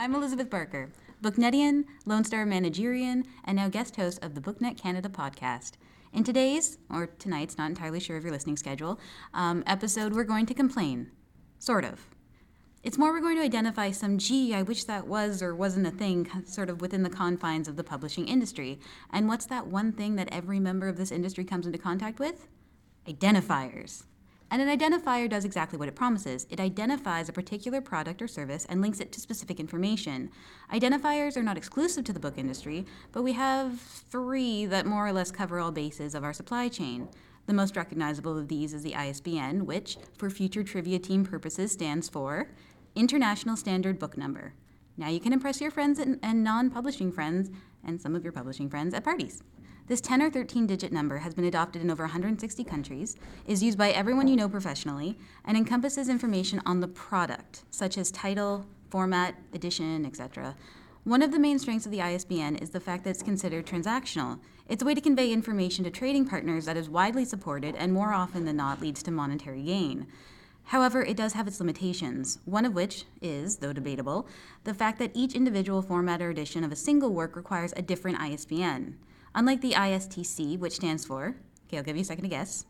I'm Elizabeth Barker, Booknetian, Loan Star Managerian, and now guest host of the Booknet Canada podcast. In today's, or tonight's, not entirely sure of your listening schedule, um, episode, we're going to complain. Sort of. It's more we're going to identify some, gee, I wish that was or wasn't a thing, sort of within the confines of the publishing industry. And what's that one thing that every member of this industry comes into contact with? Identifiers. And an identifier does exactly what it promises. It identifies a particular product or service and links it to specific information. Identifiers are not exclusive to the book industry, but we have three that more or less cover all bases of our supply chain. The most recognizable of these is the ISBN, which, for future trivia team purposes, stands for International Standard Book Number. Now you can impress your friends and, and non publishing friends, and some of your publishing friends, at parties. This 10 or 13 digit number has been adopted in over 160 countries, is used by everyone you know professionally, and encompasses information on the product, such as title, format, edition, etc. One of the main strengths of the ISBN is the fact that it's considered transactional. It's a way to convey information to trading partners that is widely supported and more often than not leads to monetary gain. However, it does have its limitations, one of which is, though debatable, the fact that each individual format or edition of a single work requires a different ISBN. Unlike the ISTC, which stands for, okay, I'll give you a second to guess.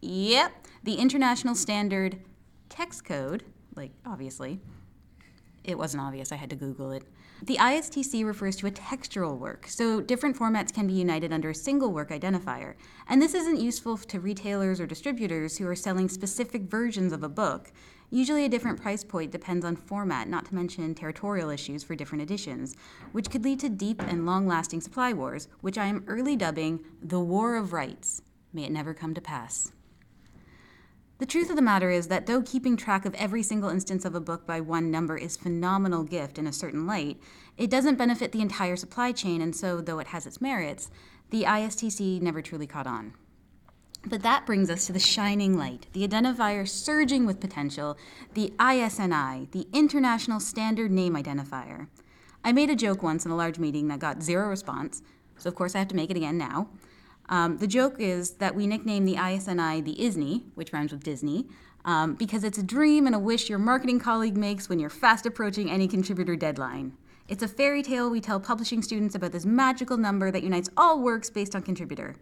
Yep, the International Standard Text Code, like obviously. It wasn't obvious, I had to Google it. The ISTC refers to a textual work, so different formats can be united under a single work identifier. And this isn't useful to retailers or distributors who are selling specific versions of a book. Usually, a different price point depends on format, not to mention territorial issues for different editions, which could lead to deep and long lasting supply wars, which I am early dubbing the War of Rights. May it never come to pass. The truth of the matter is that though keeping track of every single instance of a book by one number is phenomenal gift in a certain light, it doesn't benefit the entire supply chain, and so, though it has its merits, the ISTC never truly caught on. But that brings us to the shining light, the identifier surging with potential, the ISNI, the International Standard Name Identifier. I made a joke once in a large meeting that got zero response, so of course I have to make it again now. Um, the joke is that we nickname the ISNI the ISNI, which rhymes with Disney, um, because it's a dream and a wish your marketing colleague makes when you're fast approaching any contributor deadline. It's a fairy tale we tell publishing students about this magical number that unites all works based on contributor.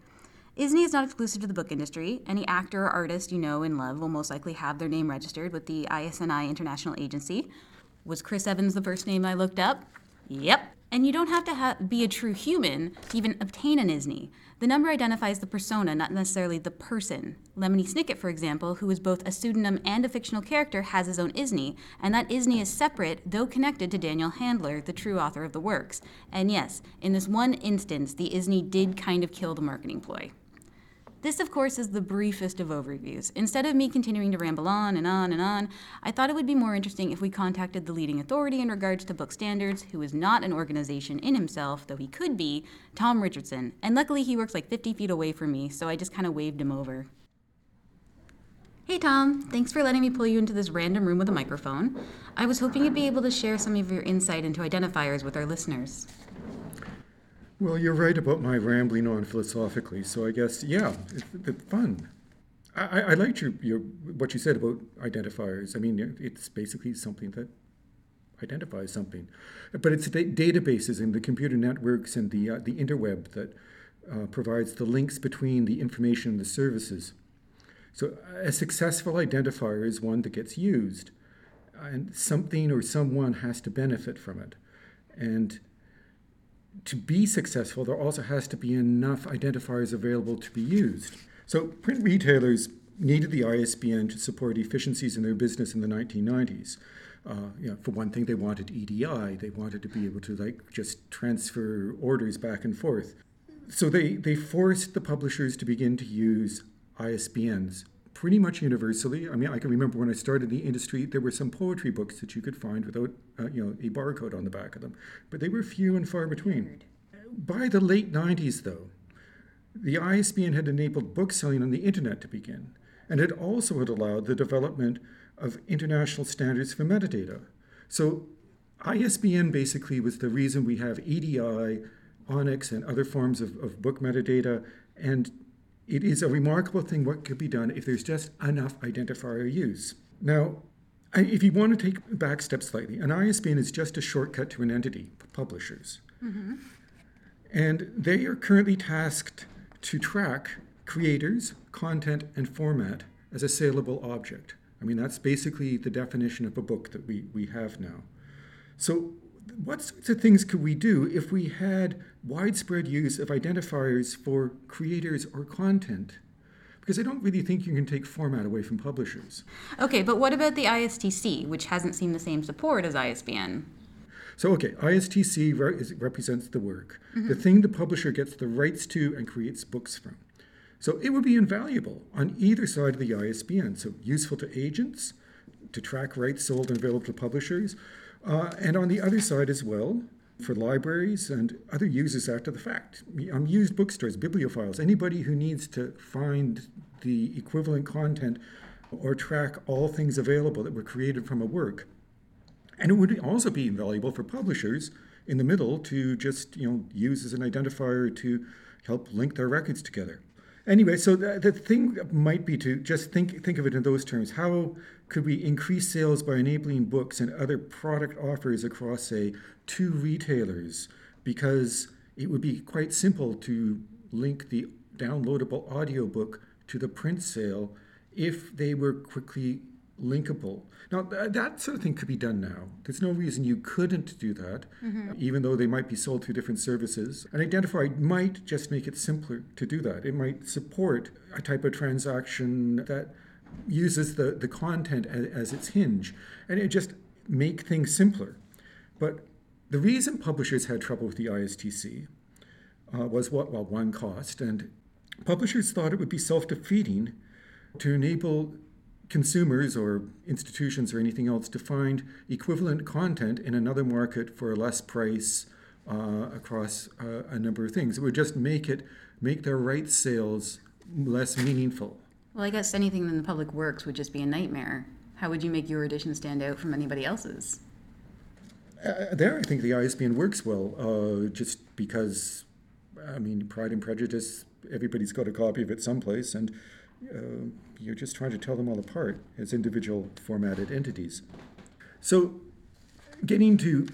ISNI is not exclusive to the book industry. Any actor or artist you know and love will most likely have their name registered with the ISNI International Agency. Was Chris Evans the first name I looked up? Yep. And you don't have to ha- be a true human to even obtain an ISNI. The number identifies the persona, not necessarily the person. Lemony Snicket, for example, who is both a pseudonym and a fictional character, has his own ISNI, and that ISNI is separate, though connected to Daniel Handler, the true author of the works. And yes, in this one instance, the ISNI did kind of kill the marketing ploy. This, of course, is the briefest of overviews. Instead of me continuing to ramble on and on and on, I thought it would be more interesting if we contacted the leading authority in regards to book standards, who is not an organization in himself, though he could be, Tom Richardson. And luckily, he works like 50 feet away from me, so I just kind of waved him over. Hey Tom, thanks for letting me pull you into this random room with a microphone. I was hoping you'd be able to share some of your insight into identifiers with our listeners. Well, you're right about my rambling on philosophically. So I guess, yeah, it's, it's fun. I, I liked your, your what you said about identifiers. I mean, it's basically something that identifies something, but it's the databases and the computer networks and the uh, the interweb that uh, provides the links between the information and the services. So a successful identifier is one that gets used, and something or someone has to benefit from it, and to be successful, there also has to be enough identifiers available to be used. So print retailers needed the ISBN to support efficiencies in their business in the 1990s. Uh, you know, for one thing, they wanted EDI. They wanted to be able to like just transfer orders back and forth. So they, they forced the publishers to begin to use ISBNs pretty much universally. I mean, I can remember when I started the industry, there were some poetry books that you could find without, uh, you know, a barcode on the back of them, but they were few and far between. By the late 90s, though, the ISBN had enabled book selling on the internet to begin, and it also had allowed the development of international standards for metadata. So ISBN basically was the reason we have EDI, ONIX, and other forms of, of book metadata, and it is a remarkable thing what could be done if there's just enough identifier use. Now, I- if you want to take back step slightly, an ISBN is just a shortcut to an entity, publishers. Mm-hmm. And they are currently tasked to track creators, content, and format as a saleable object. I mean, that's basically the definition of a book that we, we have now. So, what sorts of things could we do if we had widespread use of identifiers for creators or content? Because I don't really think you can take format away from publishers. Okay, but what about the ISTC, which hasn't seen the same support as ISBN? So, okay, ISTC re- represents the work, the thing the publisher gets the rights to and creates books from. So, it would be invaluable on either side of the ISBN. So, useful to agents to track rights sold and available to publishers, uh, and on the other side as well for libraries and other users after the fact. Um, used bookstores, bibliophiles, anybody who needs to find the equivalent content or track all things available that were created from a work. And it would also be invaluable for publishers in the middle to just you know use as an identifier to help link their records together. Anyway, so the, the thing might be to just think think of it in those terms. How could we increase sales by enabling books and other product offers across, say, two retailers? Because it would be quite simple to link the downloadable audiobook to the print sale if they were quickly linkable. Now, th- that sort of thing could be done now. There's no reason you couldn't do that, even though they might be sold through different services. An identifier might just make it simpler to do that. It might support a type of transaction that uses the, the content as, as its hinge, and it just make things simpler. But the reason publishers had trouble with the ISTC uh, was what? Well, one cost, and publishers thought it would be self defeating to enable consumers or institutions or anything else to find equivalent content in another market for a less price uh, across uh, a number of things. It would just make it make their rights sales less meaningful. Well, I guess anything in the public works would just be a nightmare. How would you make your edition stand out from anybody else's? Uh, there, I think the ISBN works well, uh, just because, I mean, Pride and Prejudice, everybody's got a copy of it someplace, and uh, you're just trying to tell them all apart as individual formatted entities. So, getting to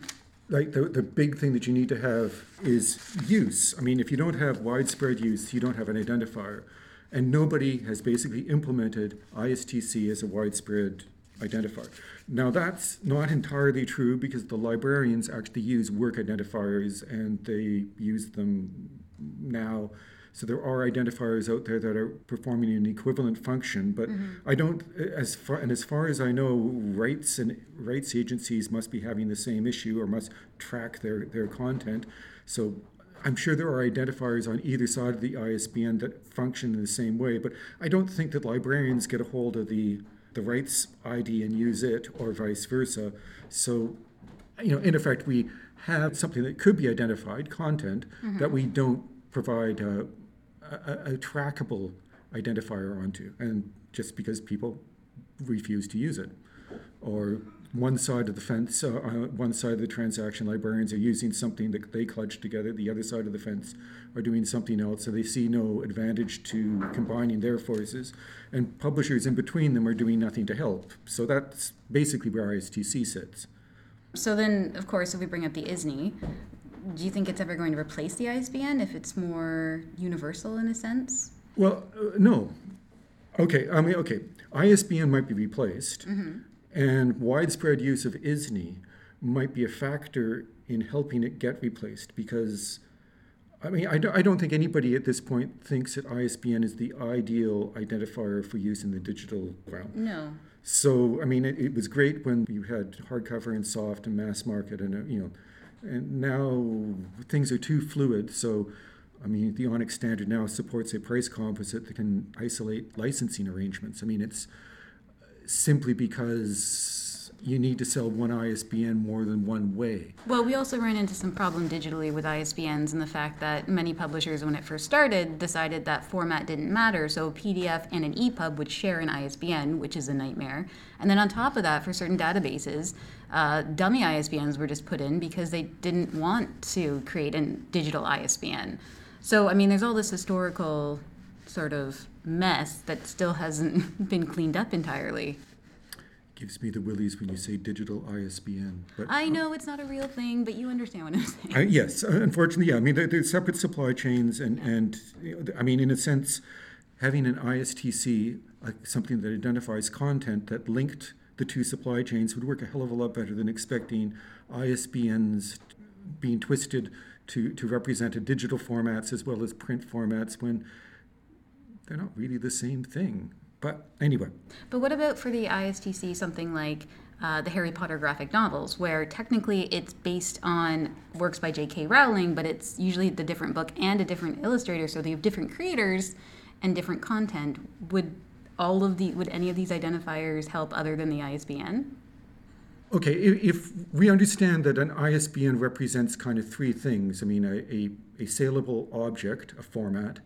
like the, the big thing that you need to have is use. I mean, if you don't have widespread use, you don't have an identifier. And nobody has basically implemented ISTC as a widespread identifier. Now, that's not entirely true because the librarians actually use work identifiers and they use them now. So there are identifiers out there that are performing an equivalent function, but mm-hmm. I don't, as far and as far as I know, rights and rights agencies must be having the same issue or must track their their content. So I'm sure there are identifiers on either side of the ISBN that function in the same way, but I don't think that librarians get a hold of the the rights ID and use it, or vice versa. So, you know, in effect, we have something that could be identified content mm-hmm. that we don't provide a, a, a trackable identifier onto, and just because people refuse to use it, or one side of the fence, uh, uh, one side of the transaction, librarians are using something that they clutch together. The other side of the fence are doing something else, so they see no advantage to combining their forces. And publishers in between them are doing nothing to help. So that's basically where ISTC sits. So then, of course, if we bring up the ISNI, do you think it's ever going to replace the ISBN if it's more universal in a sense? Well, uh, no. Okay, I mean, okay, ISBN might be replaced, and widespread use of ISNI might be a factor in helping it get replaced because, I mean, I don't, I don't think anybody at this point thinks that ISBN is the ideal identifier for use in the digital realm. No. So, I mean, it, it was great when you had hardcover and soft and mass market, and uh, you know, and now things are too fluid. So, I mean, the ONIX standard now supports a price composite that can isolate licensing arrangements. I mean, it's simply because you need to sell one ISBN more than one way. Well, we also ran into some problem digitally with ISBNs and the fact that many publishers, when it first started, decided that format didn't matter. So a PDF and an EPUB would share an ISBN, which is a nightmare. And then on top of that, for certain databases, uh, dummy ISBNs were just put in because they didn't want to create a digital ISBN. So, I mean, there's all this historical sort of mess that still hasn't been cleaned up entirely. Gives me the willies when you say digital ISBN. But I know it's not a real thing, but you understand what I'm saying. I, yes, unfortunately, yeah. I mean, they're, they're separate supply chains, and and you know, I mean, in a sense, having an ISTC, something that identifies content that linked the two supply chains, would work a hell of a lot better than expecting ISBNs being twisted to to represent a digital formats as well as print formats when they're not really the same thing. But anyway. But what about for the ISTC something like uh, the Harry Potter graphic novels, where technically it's based on works by J.K. Rowling, but it's usually the different book and a different illustrator, so they have different creators and different content. Would all of the would any of these identifiers help other than the ISBN? Okay, if, if we understand that an ISBN represents kind of three things, I mean, a, a, a saleable object, a format,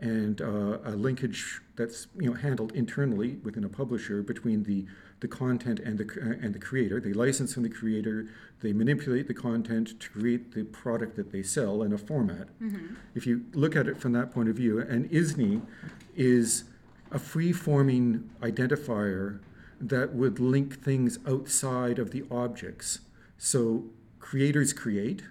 and uh, a linkage that's you know handled internally within a publisher between the the content and the uh, and the creator. They license from the creator. They manipulate the content to create the product that they sell in a format. Mm-hmm. If you look at it from that point of view, and ISNI is a free-forming identifier that would link things outside of the objects. So creators create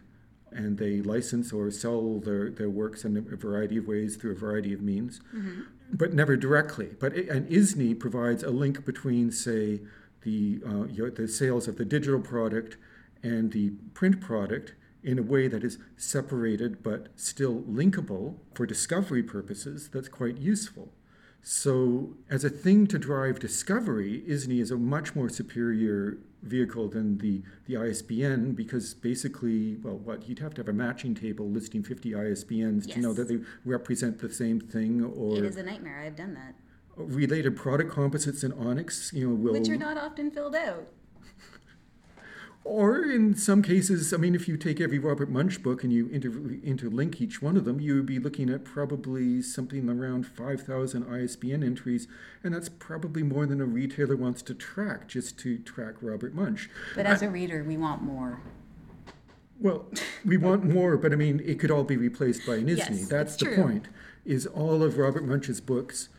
and they license or sell their, their works in a variety of ways through a variety of means, mm-hmm. but never directly. But an ISNI provides a link between, say, the, uh, your, the sales of the digital product and the print product in a way that is separated but still linkable for discovery purposes that's quite useful. So, as a thing to drive discovery, ISNI is a much more superior vehicle than the, the ISBN because basically, well, what you'd have to have a matching table listing 50 ISBNs Yes. to know that they represent the same thing or It is a nightmare. I've done that, related product composites in ONIX, you know, will which are not often filled out. Or in some cases, I mean, if you take every Robert Munsch book and you inter- interlink each one of them, you would be looking at probably something around 5,000 ISBN entries, and that's probably more than a retailer wants to track just to track Robert Munsch. But as a reader, we want more. Well, we want more, but I mean, it could all be replaced by an ISNI. Yes, That's the true. point. Is all of Robert Munsch's books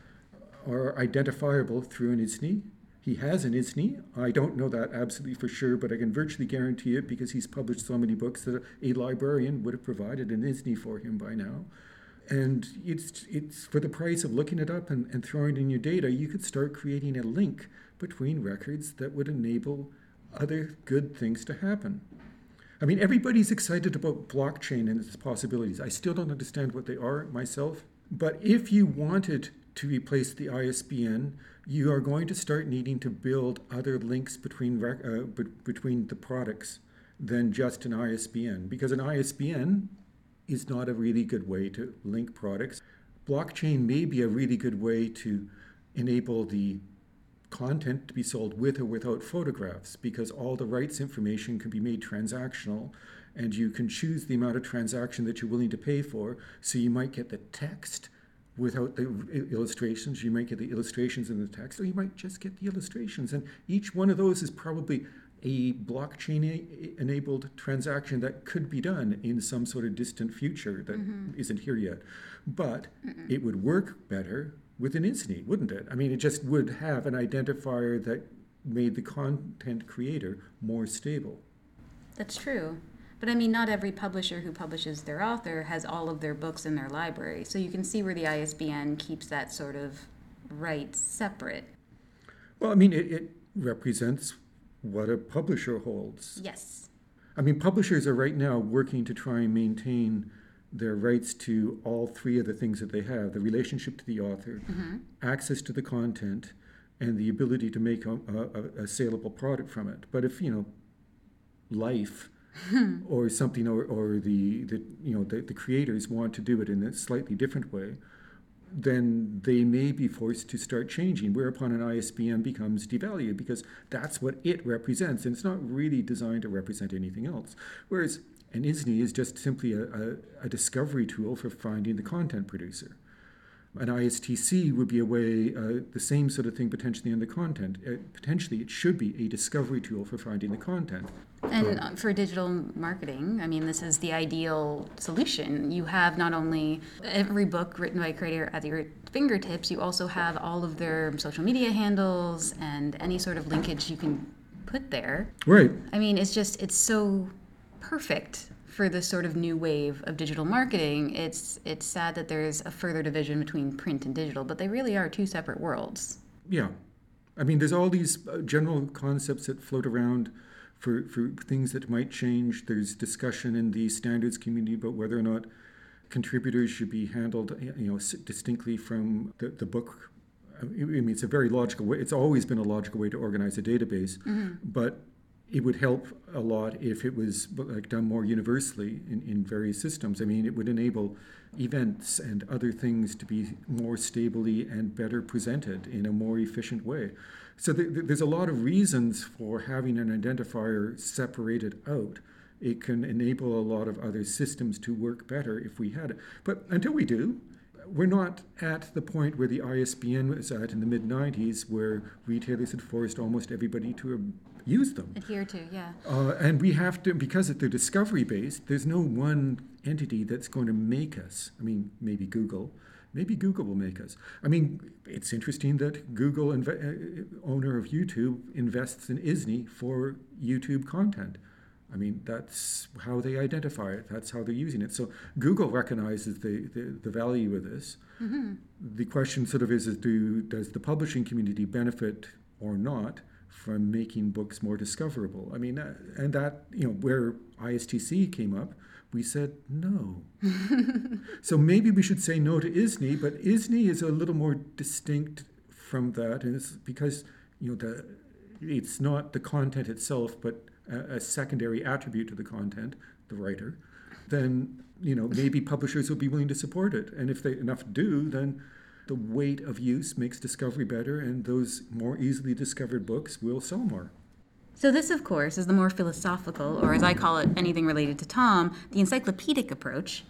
are identifiable through an ISNI. He has an ISNI. I don't know that absolutely for sure, but I can virtually guarantee it because he's published so many books that a librarian would have provided an ISNI for him by now. And it's it's for the price of looking it up and, and throwing in your data, you could start creating a link between records that would enable other good things to happen. I mean, everybody's excited about blockchain and its possibilities. I still don't understand what they are myself. But if you wanted to replace the ISBN, you are going to start needing to build other links between uh, be- between the products than just an ISBN, because an ISBN is not a really good way to link products. Blockchain may be a really good way to enable the content to be sold with or without photographs because all the rights information can be made transactional and you can choose the amount of transaction that you're willing to pay for. So you might get the text without the illustrations, you might get the illustrations in the text, or you might just get the illustrations. And each one of those is probably a blockchain enabled transaction that could be done in some sort of distant future that mm-hmm. not here yet. But it would work better with an ISNI, wouldn't it? I mean, it just would have an identifier that made the content creator more stable. That's true. But I mean, not every publisher who publishes their author has all of their books in their library. So you can see where the ISBN keeps that sort of right separate. Well, I mean, it, it represents what a publisher holds. Yes. I mean, publishers are right now working to try and maintain their rights to all three of the things that they have the relationship to the author, mm-hmm. access to the content, and the ability to make a, a, a saleable product from it. But if, you know, life Hmm. or something, or, or the, the, you know, the, the creators want to do it in a slightly different way, then they may be forced to start changing, whereupon an ISBN becomes devalued because that's what it represents, and it's not really designed to represent anything else. Whereas an ISNI is just simply a, a, a discovery tool for finding the content producer. An ISTC would be a way, uh, the same sort of thing potentially in the content. Uh, potentially, it should be a discovery tool for finding the content. And uh, for digital marketing, I mean, this is the ideal solution. You have not only every book written by a creator at your fingertips, you also have all of their social media handles and any sort of linkage you can put there. Right. I mean, it's just, it's so perfect for this sort of new wave of digital marketing. It's, it's sad that there's a further division between print and digital, but they really are two separate worlds. Yeah. I mean, there's all these uh, general concepts that float around for, for things that might change. There's discussion in the standards community about whether or not contributors should be handled, you know, distinctly from the, the book. I mean, it's a very logical way. It's always been a logical way to organize a database, mm-hmm. but it would help a lot if it was like done more universally in, in various systems. I mean, it would enable events and other things to be more stably and better presented in a more efficient way. So th- th- there's a lot of reasons for having an identifier separated out. It can enable a lot of other systems to work better if we had it. But until we do, we're not at the point where the ISBN was at in the mid 90s, where retailers had forced almost everybody to use them. Adhere to, yeah. Uh, and we have to, because they're discovery based, there's no one entity that's going to make us. I mean, maybe Google. Maybe Google will make us. I mean, it's interesting that Google, inv- uh, owner of YouTube, invests in ISNI for YouTube content. I mean, that's how they identify it. That's how they're using it. So Google recognizes the, the, the value of this. Mm-hmm. The question sort of is, is do, does the publishing community benefit or not from making books more discoverable? I mean, uh, and that, you know, where ISTC came up, we said no. so maybe we should say no to ISNI, but ISNI is a little more distinct from that, and it's because, you know, the, it's not the content itself, but a, a secondary attribute to the content, the writer, then you know maybe publishers will be willing to support it. And if they enough do, then the weight of use makes discovery better, and those more easily discovered books will sell more. So, this, of course, is the more philosophical, or as I call it, anything related to Tom, the encyclopedic approach.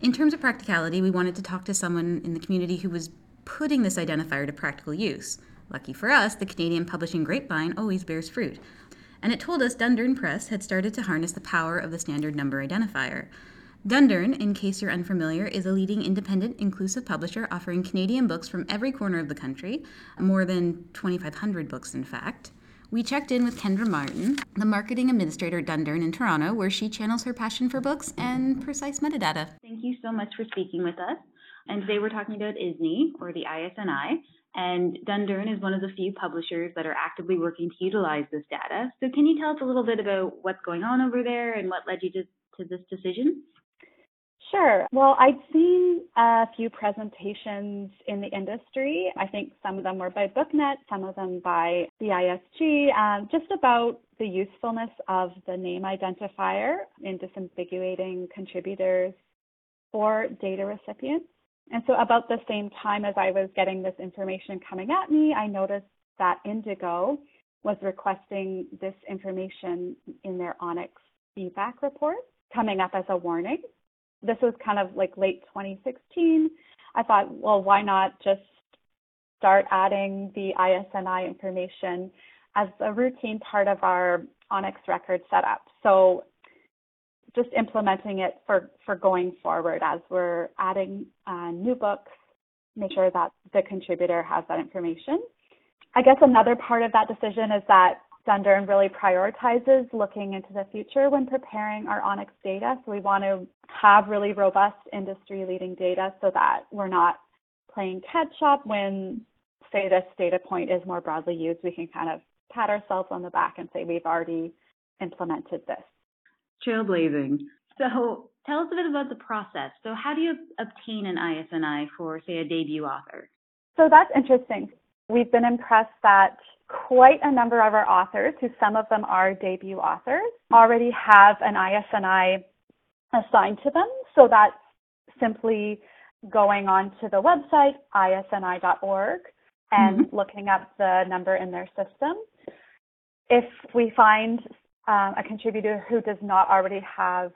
In terms of practicality, we wanted to talk to someone in the community who was putting this identifier to practical use. Lucky for us, the Canadian publishing grapevine always bears fruit and it told us Dundurn Press had started to harness the power of the standard number identifier. Dundurn, in case you're unfamiliar, is a leading independent inclusive publisher offering Canadian books from every corner of the country, more than 2,500 books, in fact. We checked in with Kendra Martin, the marketing administrator at Dundurn in Toronto, where she channels her passion for books and precise metadata. Thank you so much for speaking with us. And today we're talking about ISNI, or the ISNI, and Dundurn is one of the few publishers that are actively working to utilize this data. So, can you tell us a little bit about what's going on over there and what led you to, to this decision? Sure. Well, I'd seen a few presentations in the industry. I think some of them were by BookNet, some of them by the ISG, um, just about the usefulness of the name identifier in disambiguating contributors for data recipients. And so, about the same time as I was getting this information coming at me, I noticed that Indigo was requesting this information in their ONIX feedback report, coming up as a warning. This was kind of like late 2016. I thought, well, why not just start adding the ISNI information as a routine part of our ONIX record setup? So just implementing it for, for going forward as we're adding uh, new books, make sure that the contributor has that information. I guess another part of that decision is that Dundurn really prioritizes looking into the future when preparing our ONIX data. So we want to have really robust industry leading data so that we're not playing catch up when, say, this data point is more broadly used. We can kind of pat ourselves on the back and say we've already implemented this trailblazing. So tell us a bit about the process. So how do you obtain an ISNI for, say, a debut author? So that's interesting. We've been impressed that quite a number of our authors, who some of them are debut authors, already have an ISNI assigned to them. So that's simply going onto the website, isni.org, and mm-hmm. looking up the number in their system. If we find um, a contributor who does not already have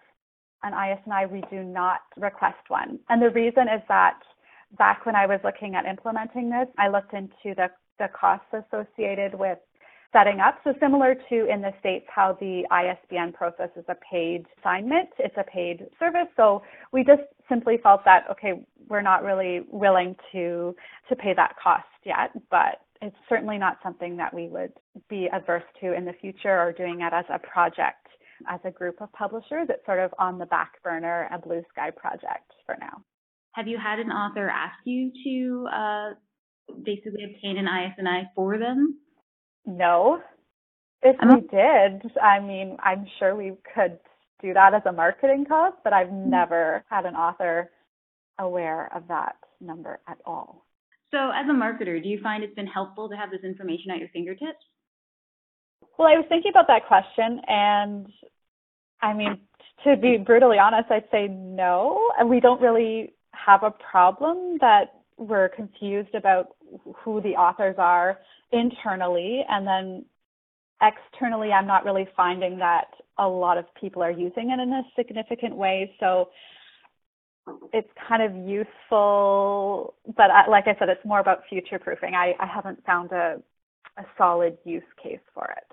an ISNI, we do not request one. And the reason is that back when I was looking at implementing this, I looked into the, the costs associated with setting up. So similar to in the States how the ISBN process is a paid assignment, it's a paid service. So we just simply felt that, okay, we're not really willing to, to pay that cost yet, but it's certainly not something that we would be adverse to in the future or doing it as a project as a group of publishers. It's sort of on the back burner, a blue sky project for now. Have you had an author ask you to uh, basically obtain an ISNI for them? No. If we did, I mean, I'm sure we could do that as a marketing cost, but I've mm-hmm. never had an author aware of that number at all. So, as a marketer, do you find it's been helpful to have this information at your fingertips? Well, I was thinking about that question, and I mean, to be brutally honest, I'd say no. We don't really have a problem that we're confused about who the authors are internally, and then externally, I'm not really finding that a lot of people are using it in a significant way. So it's kind of useful, but I, like I said, it's more about future proofing. I, I haven't found a, a solid use case for it.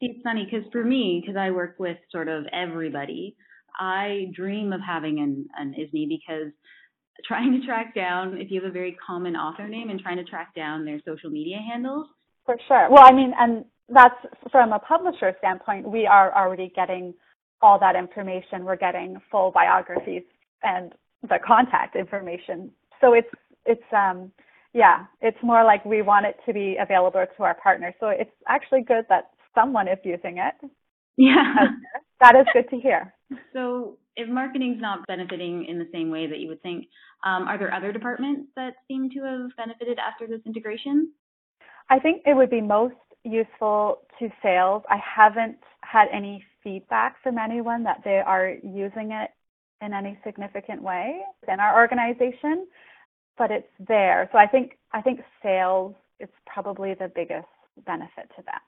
It's funny because for me, because I work with sort of everybody, I dream of having an, an ISNI because trying to track down if you have a very common author name and trying to track down their social media handles. For sure. Well, I mean, and that's from a publisher standpoint, we are already getting all that information. We're getting full biographies and the contact information. So it's it's um yeah, it's more like we want it to be available to our partners. So it's actually good that someone is using it. Yeah. That is good to hear. So if marketing's not benefiting in the same way that you would think, um, are there other departments that seem to have benefited after this integration? I think it would be most useful to sales. I haven't had any feedback from anyone that they are using it in any significant way in our organization, but it's there. So I think I think sales is probably the biggest benefit to them.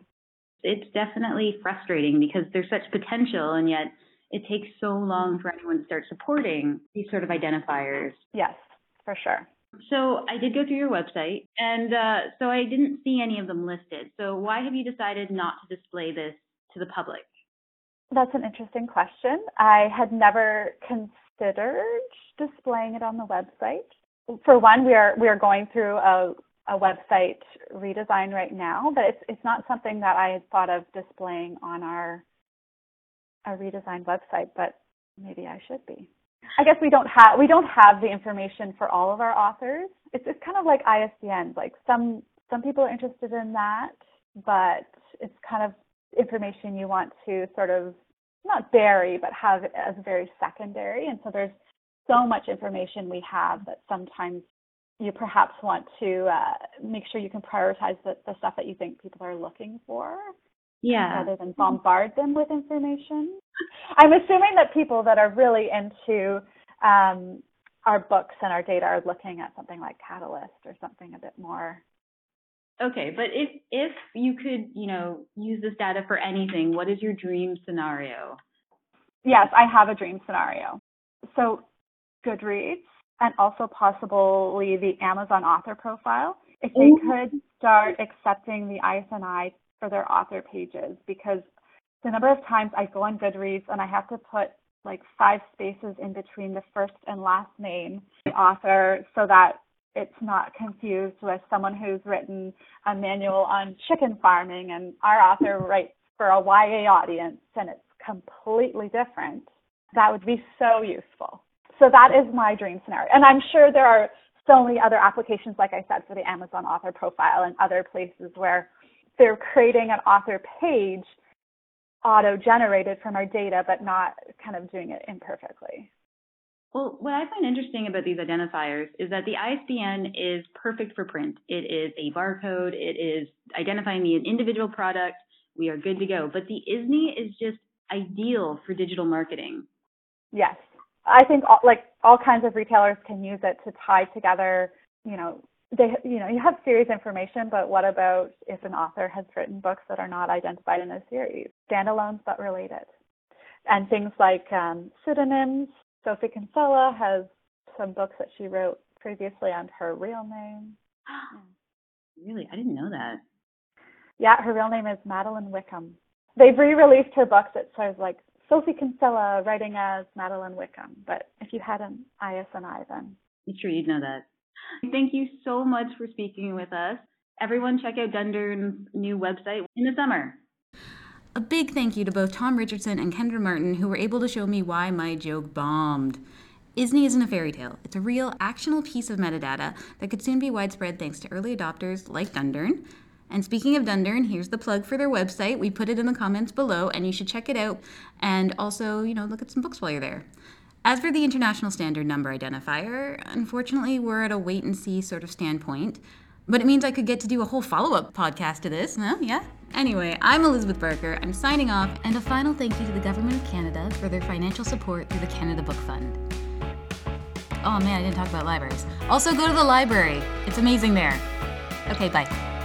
It's definitely frustrating because there's such potential and yet it takes so long for anyone to start supporting these sort of identifiers. Yes, for sure. So I did go through your website, and uh, so I didn't see any of them listed. So why have you decided not to display this to the public? That's an interesting question. I had never considered displaying it on the website. For one, we are we are going through a a website redesign right now, but it's it's not something that I had thought of displaying on our a redesigned website, but maybe I should be. I guess we don't have we don't have the information for all of our authors. It's it's kind of like ISBNs. Like some some people are interested in that, but it's kind of information you want to sort of not bury, but have as very secondary. And so there's so much information we have that sometimes you perhaps want to uh, make sure you can prioritize the, the stuff that you think people are looking for yeah. rather than bombard them with information. I'm assuming that people that are really into um, our books and our data are looking at something like CataList or something a bit more. Okay, but if if you could, you know, use this data for anything, what is your dream scenario? Yes, I have a dream scenario. So Goodreads and also possibly the Amazon author profile, if they mm-hmm. could start accepting the ISNI for their author pages because the number of times I go on Goodreads and I have to put like five spaces in between the first and last name the author so that it's not confused with someone who's written a manual on chicken farming and our author writes for a YA audience and it's completely different. That would be so useful. So that is my dream scenario. And I'm sure there are so many other applications, like I said, for the Amazon author profile and other places where they're creating an author page auto generated from our data, but not kind of doing it imperfectly. Well, what I find interesting about these identifiers is that the ISBN is perfect for print. It is a barcode, it is identifying the individual product. We are good to go. But the ISNI is just ideal for digital marketing. Yes. I think all, like all kinds of retailers can use it to tie together, you know, they you know you have series information but what about if an author has written books that are not identified in a series standalones but related and things like um, pseudonyms sophie kinsella has some books that she wrote previously under her real name. really? I didn't know that. Yeah, her real name is Madeleine Wickham. They've re-released her books. It says like Sophie Kinsella writing as Madeleine Wickham. But if you had an ISNI, then I'm sure you'd know that. Thank you so much for speaking with us. Everyone, check out Dundurn's new website in the summer. A big thank you to both Tom Richardson and Kendra Martin, who were able to show me why my joke bombed. ISNI isn't a fairy tale. It's a real, actionable piece of metadata that could soon be widespread thanks to early adopters like Dundurn. And speaking of Dundurn, here's the plug for their website. We put it in the comments below, and you should check it out. And also, you know, look at some books while you're there. As for the International Standard Number Identifier, unfortunately, we're at a wait and see sort of standpoint. But it means I could get to do a whole follow up podcast to this? Yeah? Anyway, I'm Elizabeth Barker. I'm signing off, and a final thank you to the Government of Canada for their financial support through the Canada Book Fund. Oh man, I didn't talk about libraries. Also, go to the library, it's amazing there. Okay, bye.